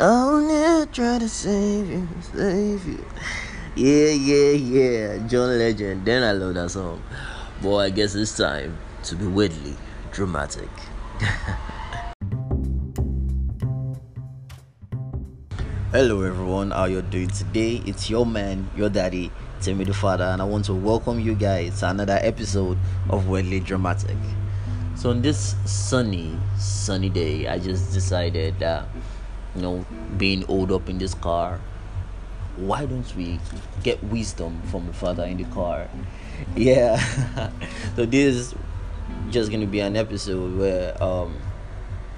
I'll never try to save you, save you. Yeah, yeah, yeah. John Legend. Then I love that song. Boy, I guess it's time to be weirdly dramatic. Hello everyone, how you doing today? It's your man, your daddy, Timmy the Father, and I want to welcome you guys to another episode of Weirdly Dramatic. So on this sunny, sunny day, I just decided that you know, being old up in this car, why don't we get wisdom from the father in the car? Yeah. so this is just gonna be an episode where um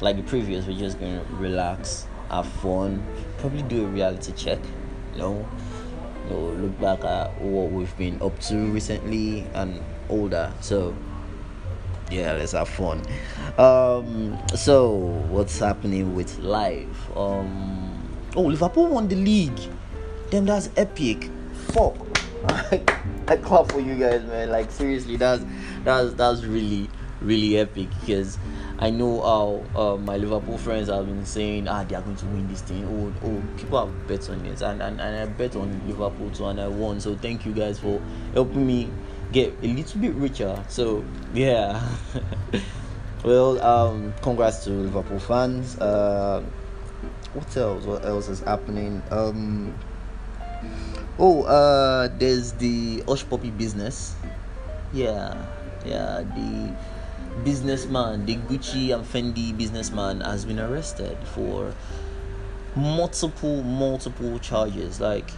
like the previous we're just gonna relax, have fun, probably do a reality check, you know, you know, look back at what we've been up to recently and older. So yeah let's have fun. Um so what's happening with life? Um oh liverpool won the league. Damn that's epic. Fuck. I clap for you guys man. Like seriously that's that's that's really really epic. Because I know how uh, my Liverpool friends have been saying, ah, they are going to win this thing. Oh, oh, people have bet on it, and, and, and I bet on Liverpool too, and I won. So thank you guys for helping me get a little bit richer. So yeah. well, um, congrats to Liverpool fans. Uh, what else? What else is happening? Um, oh, uh, there's the Hushpuppi business. Yeah, yeah, the businessman, the Gucci and Fendi businessman, has been arrested for multiple, multiple charges. Like,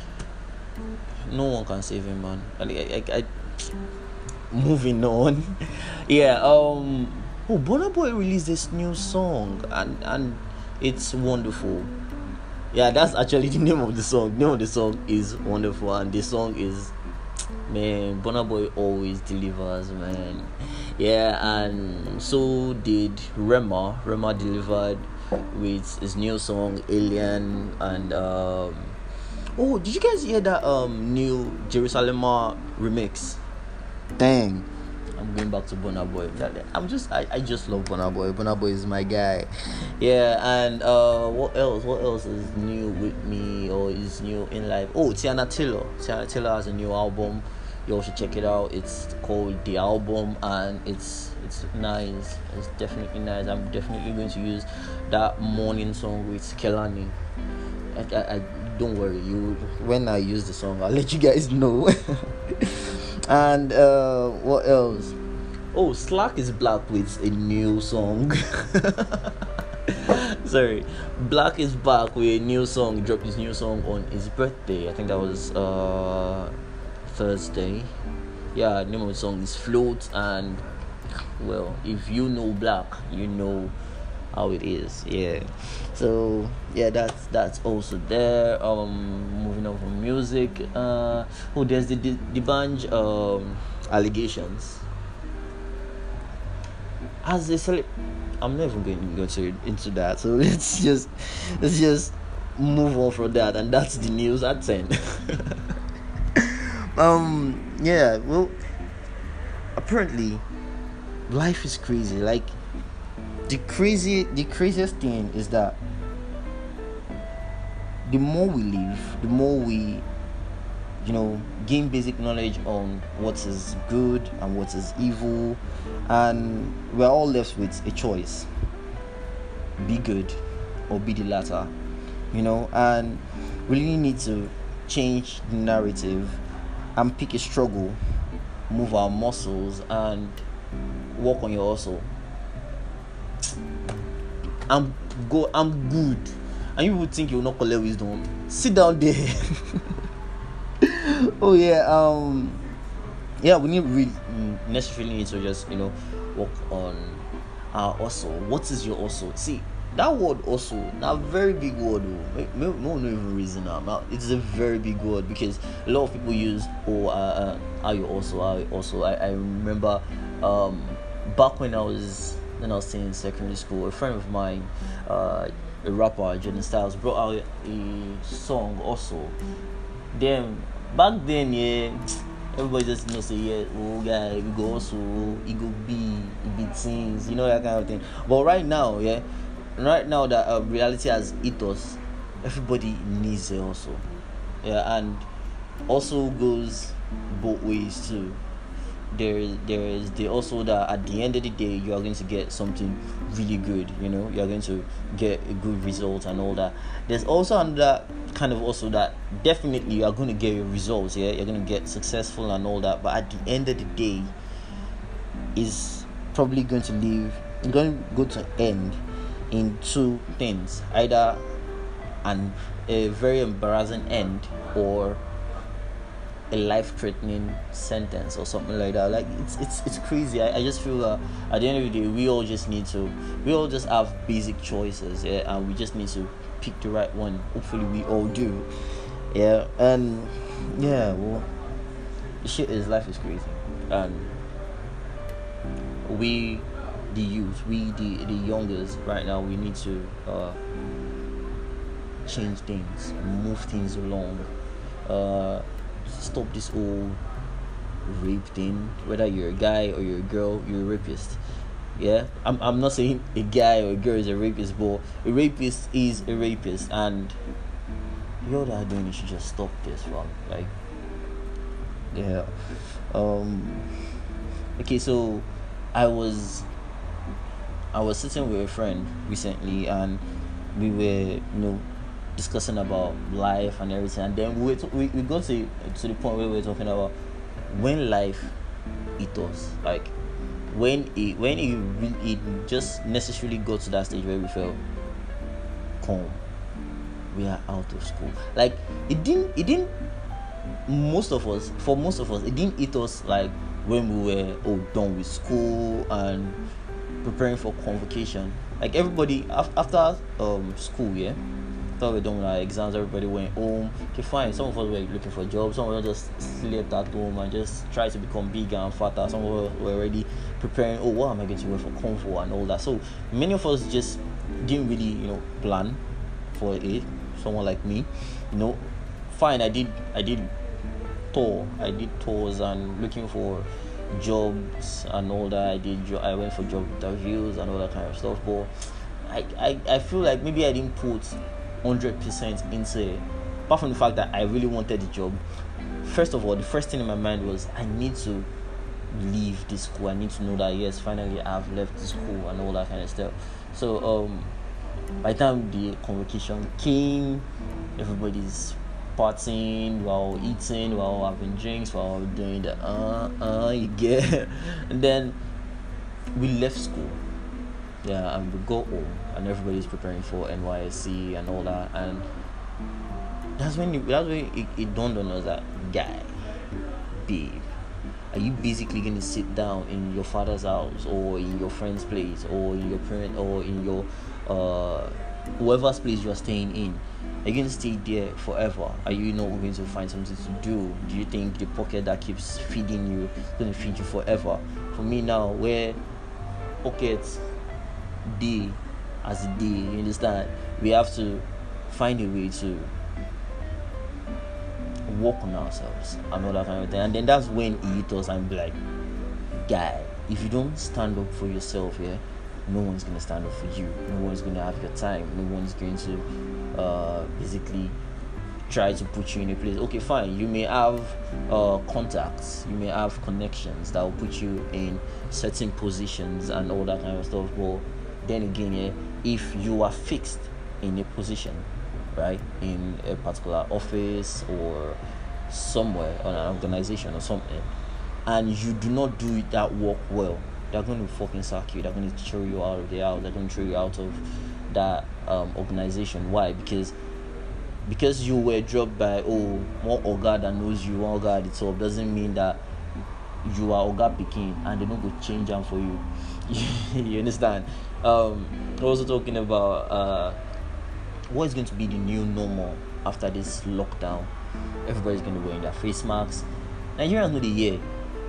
no one can save him, man. I, I, I, moving on. Yeah um oh Burna Boy released this new song and and it's wonderful. Yeah that's actually the name of the song. The name of the song is wonderful and the song is man Burna Boy always delivers man. Yeah and so did Rema. Rema delivered with his new song Alien and um oh did you guys hear that um new Jerusalema remix dang I'm going back to Burna Boy. I'm just I, I just love Burna Boy. Burna Boy is my guy. Yeah, and uh what else? What else is new with me or is new in life? Oh Teyana Taylor. Teyana Taylor has a new album. You all should check it out. It's called The Album and it's it's nice. It's definitely nice. I'm definitely going to use that morning song with Kehlani. I, I, I don't worry, you when I use the song I'll let you guys know. And uh, what else? Oh, Slack is black with a new song. Sorry, Black is back with a new song. Dropped his new song on his birthday. I think that was uh, Thursday. Yeah, name of the song is Float. And well, if you know Black, you know how it is yeah. So yeah that's that's also there. Um moving on from music uh oh there's the bunch um allegations. As they cele- i'm never going to go to into that so let's just let's just move on from that and that's the news at 10 um yeah well apparently life is crazy like the crazy the craziest thing is that the more we live the more we you know gain basic knowledge on what is good and what is evil and we're all left with a choice. Be good or be the latter you know? And we really need to change the narrative and pick a struggle move our muscles and work on your hustle I'm go I'm good. And you would think you will not collect wisdom. Sit down there. oh yeah, um yeah, we need we necessarily need to just, you know, work on our also. What is your also? See, that word also, that very big word oh, no, no even reason now. It's a very big word because a lot of people use oh uh, uh are you also you also I, I remember um back when I was when I was in secondary school, a friend of mine, uh, a rapper, Jordan Styles, brought out a song also. Then back then, yeah, everybody just you know say yeah, oh guy, we go also, it go be, it be things, you know that kind of thing. But right now, yeah, right now that uh, reality has hit us, everybody needs it also. Yeah, and also goes both ways too there is there is the also that at the end of the day you are going to get something really good you know? You're going to get a good result and all that. There's also another kind of also that definitely you are going to get your results yeah? You're going to get successful and all that but at the end of the day is probably going to leave going to go to end in two things either an a very embarrassing end or a life-threatening sentence or something like that. Like it's it's it's crazy. I, I just feel that at the end of the day, we all just need to we all just have basic choices, yeah, and we just need to pick the right one. Hopefully, we all do, yeah. And yeah, well, shit is life is crazy, and we, the youth, we the the youngest right now, we need to uh, change things, move things along. Uh, stop this whole rape thing. Whether you're a guy or you're a girl, you're a rapist. Yeah, I'm, I'm not saying a guy or a girl is a rapist, but a rapist is a rapist, and you that are doing, you should just stop this, fam. Like, yeah. Um. Okay, so I was I was sitting with a friend recently, and we were, you know, discussing about life and everything, and then we we, we got to to the point where we were talking about when life eat us, like when it when it it just necessarily got to that stage where we felt calm, we are out of school. Like it didn't it didn't most of us for most of us it didn't eat us like when we were all done with school and preparing for convocation. Like everybody after um school, yeah after we done with our exams, everybody went home. Okay, fine. Some of us were looking for jobs. Some of us just slept at home and just tried to become bigger and fatter. Some of us were already preparing. Oh, what am I going to wear for comfort and all that? So many of us just didn't really, you know, plan for it. Someone like me, you know, fine. I did. I did tour. I did tours and looking for jobs and all that. I did. I went for job interviews and all that kind of stuff. But I, I, I feel like maybe I didn't put 100% into it. Apart from the fact that I really wanted the job, first of all, the first thing in my mind was I need to leave this school. I need to know that yes, finally I've left the school and all that kind of stuff. So um, by the time the convocation came, everybody's partying, all eating, all having drinks, all doing the uh uh you get, and then we left school yeah, and we go home, and everybody's preparing for NYSC and all that, and that's when you, that's when it, it dawned on us that guy, babe, are you basically gonna sit down in your father's house or in your friend's place or in your parent or in your uh whoever's place you're staying in? Are you gonna stay there forever? Are you not going to find something to do? Do you think the pocket that keeps feeding you is gonna feed you forever? For me now, where pockets day as day. You understand? We have to find a way to work on ourselves and all that kind of thing. And then that's when he hit us and be like, guy, if you don't stand up for yourself, yeah, no one's gonna stand up for you. No one's gonna have your time. No one's going to uh, basically try to put you in a place. Okay, fine. You may have uh, contacts. You may have connections that will put you in certain positions and all that kind of stuff. But then again, yeah, if you are fixed in a position, right, in a particular office or somewhere on an organization or something, and you do not do that work well, they're going to fucking sack you. They're going to throw you out of the house. They're going to throw you out of that um, organization. Why? Because because you were dropped by oh one oga that knows you, one oga at the top doesn't mean that you are oga picking and they don't go change them for you. you understand? Um, also talking about uh, what is going to be the new normal after this lockdown. Everybody's going to be wearing their face masks. Nigerians know the year.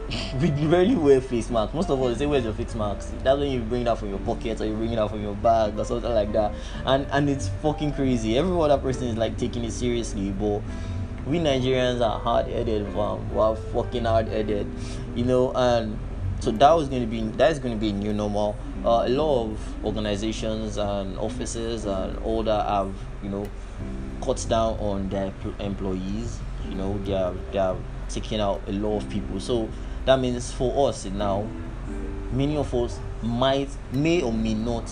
we rarely wear face masks. Most of us say, "Where's your face mask?" That's when you bring it out from your pocket or you bring it out from your bag or something like that. And and it's fucking crazy. Every other person is like taking it seriously, but we Nigerians are hard-headed, fam. We're fucking hard-headed, you know. And so that was going to be that is going to be new normal uh, a lot of organizations and offices and all that have you know cuts down on their employees. You know, they are they are taking out a lot of people. So that means for us now, many of us might may or may not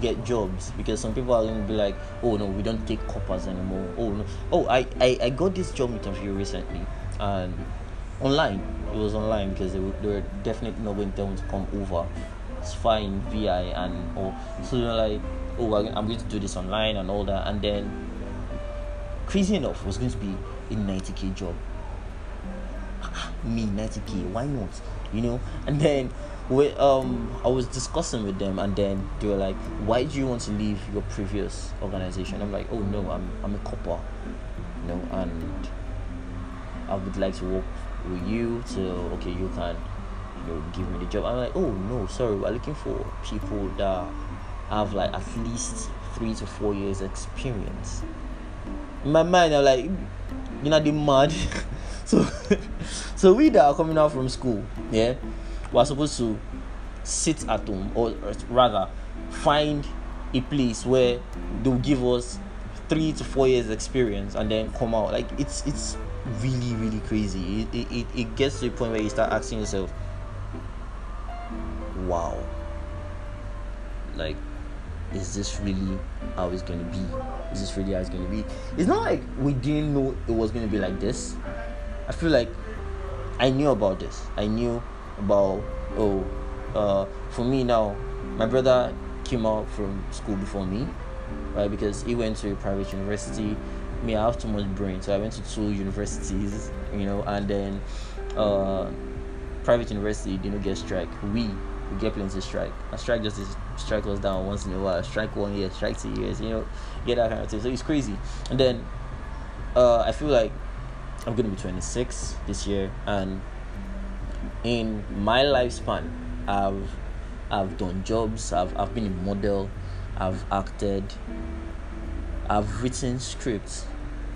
get jobs because some people are going to be like oh no we don't take corpers anymore oh no oh i i, I got this job interview recently and online it was online because they were, they were definitely not going to tell me to come over it's fine vi and all so they're like oh i'm going to do this online and all that and then crazy enough was going to be a 90k job me 90k why not you know and then we um I was discussing with them and then they were like, Why do you want to leave your previous organization? I'm like, Oh no, I'm I'm a corper. You know, and I would like to work with you to okay you can you give me the job. I'm like, Oh no, sorry, we're looking for people that have like at least three to four years experience. In my mind I'm like you know the mad so so we that are coming out from school, yeah we're supposed to sit at home or rather find a place where they'll give us three to four years experience and then come out like it's it's really really crazy it, it, it gets to a point where you start asking yourself wow. Like is this really how it's gonna be? Is this really how it's gonna be? It's not like we didn't know it was gonna be like this. I feel like i knew about this. I knew about oh uh, for me now my brother came out from school before me right? Because he went to a private university. Me i have too much brain so i went to two universities you know and then uh, private university didn't get strike. We we get plenty strike. A strike just strike us down once in a while. Strike one year strike two years you know get that kind of thing. So it's crazy. And then uh, i feel like i'm gonna be 26 this year and in my lifespan i've i've done jobs i've, I've been a model i've acted i've written scripts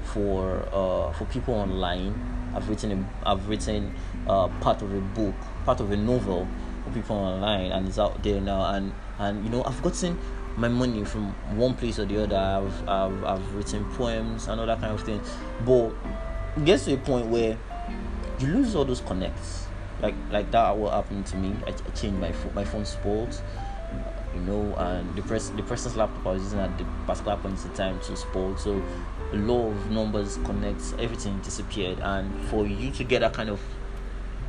for uh, for people online. I've written a, i've written uh, part of a book part of a novel people online and it's out there now and and you know i've gotten my money from one place or the other. I've i've, I've written poems and all that kind of thing. But it gets to a point where you lose all those connects. Like like that what happened to me. I, I changed my phone my phone spoiled you know and the press the person's laptop I was using at the particular point in time to spoiled so a lot of numbers connects everything disappeared. And for you to get that kind of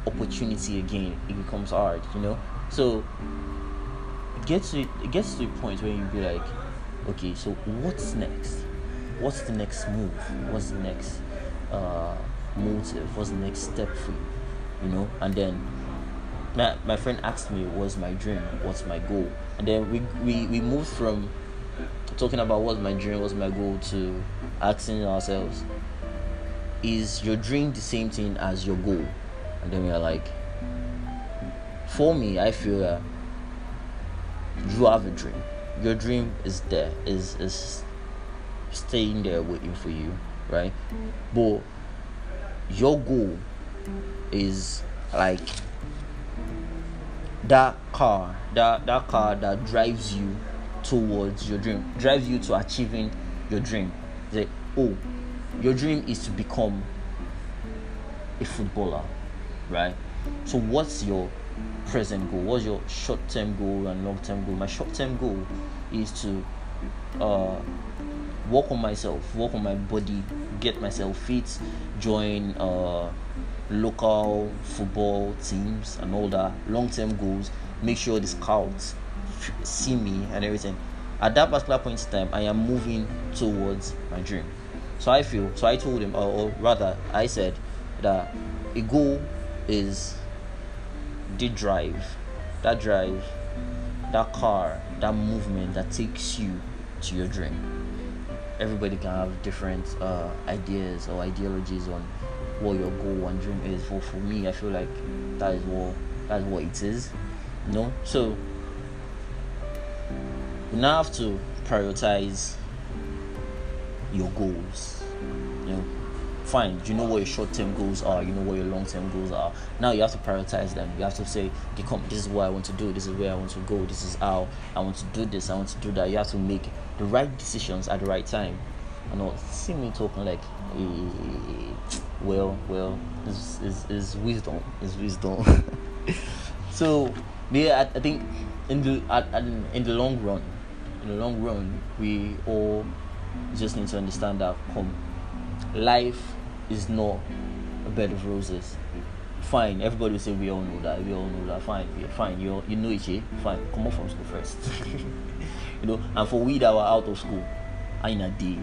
opportunity again it becomes hard you know? So it gets to it gets to a point where you be like okay so what's next? What's the next move? What's the next uh motive? What's the next step for you you know? And then my, my friend asked me what's my dream? What's my goal? And then we, we we moved from talking about what's my dream what's my goal to asking ourselves is your dream the same thing as your goal and then we are like for me i feel that you have a dream. Your dream is there is is staying there waiting for you right? But your goal is like that car that that car that drives you towards your dream drives you to achieving your dream. Like oh your dream is to become a footballer right so what's your present goal what's your short-term goal and long-term goal my short-term goal is to uh work on myself work on my body get myself fit join uh local football teams and all that long term goals, make sure the scouts see me and everything. At that particular point in time, I am moving towards my dream. So I feel, so I told him, or, or rather, I said that a goal is the drive, that drive, that car, that movement that takes you to your dream. Everybody can have different uh, ideas or ideologies on what your goal and dream is. For for me, I feel like that is what that's what it is. You know, so you now have to prioritize your goals. Fine. You know what your short-term goals are. You know what your long-term goals are. Now you have to prioritize them. You have to say, come. This is what I want to do. This is where I want to go. This is how I want to do this. I want to do that. You have to make the right decisions at the right time. and all see me talking like eh, well well is is is wisdom is wisdom so yeah I, I think in the in the long run in the long run we all just need to understand that come life is not a bed of roses. Fine everybody will say we all know that we all know that. Fine yeah, fine you you know it yeah? fine come on from school first. You know and for we that were out of school I in a day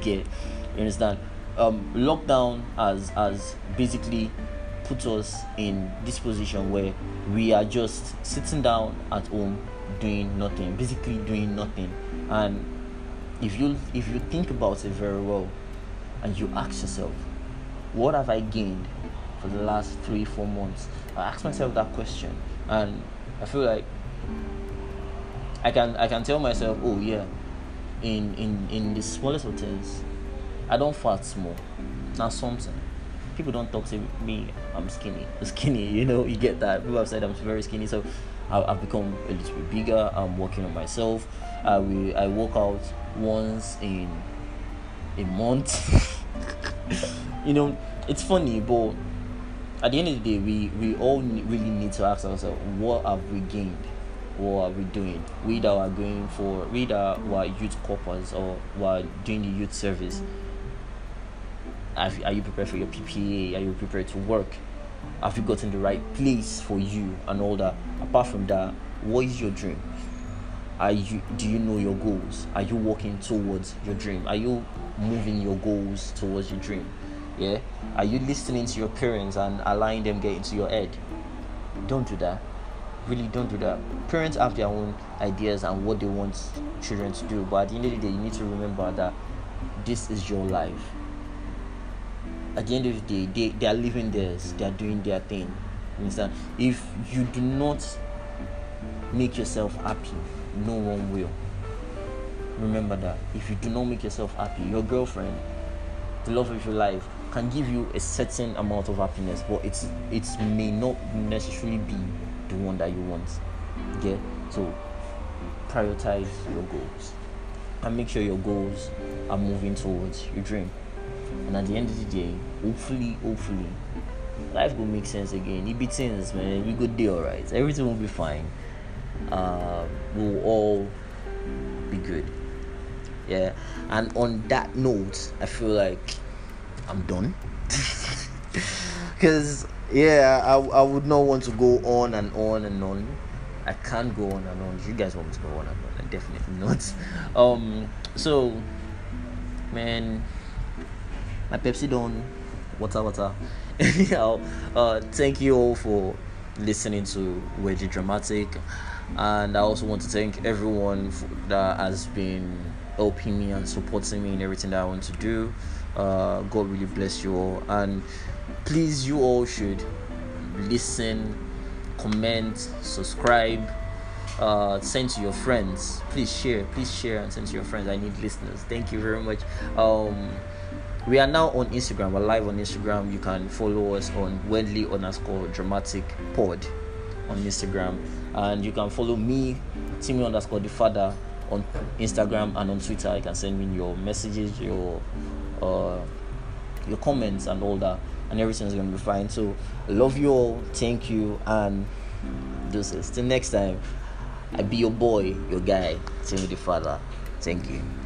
get you understand? Um lockdown has has basically put us in this position where we are just sitting down at home doing nothing basically doing nothing. And if you if you think about it very well and you ask yourself what have i gained for the last three four months? I ask myself that question and i feel like i can i can tell myself oh yeah in in in the smallest of things i don't fart small. Now something. People don't talk to me i'm skinny. Skinny you know you get that. People have said i'm very skinny so I've become a little bit bigger. I'm working on myself. I will, I work out once in a month. you know, it's funny, but at the end of the day, we we all really need to ask ourselves, what have we gained? What are we doing? We that are going for, we that were youth corpers or were doing the youth service. Are, are you prepared for your PPA? Are you prepared to work? Have you gotten the right place for you and all that? Apart from that, what is your dream? Are you do you know your goals? Are you working towards your dream? Are you moving your goals towards your dream? Yeah? Are you listening to your parents and allowing them get into your head? Don't do that. Really don't do that. Parents have their own ideas and what they want children to do, but at the end of the day you need to remember that this is your life at the end of the day, they, they are living theirs, they are doing their thing. You understand? If you do not make yourself happy, no one will. Remember that. If you do not make yourself happy, your girlfriend, the love of your life, can give you a certain amount of happiness, but it's it may not necessarily be the one that you want. Okay? So prioritize your goals and make sure your goals are moving towards your dream. And at the end of the day, hopefully, hopefully, life will make sense again. It be things, man. We good day, alright. Everything will be fine. Uh, we'll all be good. Yeah. And on that note, I feel like I'm done. Because yeah, I, I would not want to go on and on and on. I can't go on and on. You guys want me to go on and on, definitely not. Um, so man, my Pepsi don't water water. Anyhow, uh, thank you all for listening to Weirdly Dramatic, and I also want to thank everyone that has been helping me and supporting me in everything that I want to do. Uh, God really bless you all, and please, you all should listen, comment, subscribe. Uh, send to your friends. Please share. Please share and send to your friends. I need listeners. Thank you very much. Um, we are now on Instagram. We're live on Instagram. You can follow us on Weirdly underscore dramatic pod on Instagram. And you can follow me, Timmy underscore the father on Instagram and on Twitter. You can send me your messages, your uh, your comments and all that. And everything's gonna be fine. So love you all, thank you, and this is till next time. I be your boy, your guy, Timmy the father. Thank you.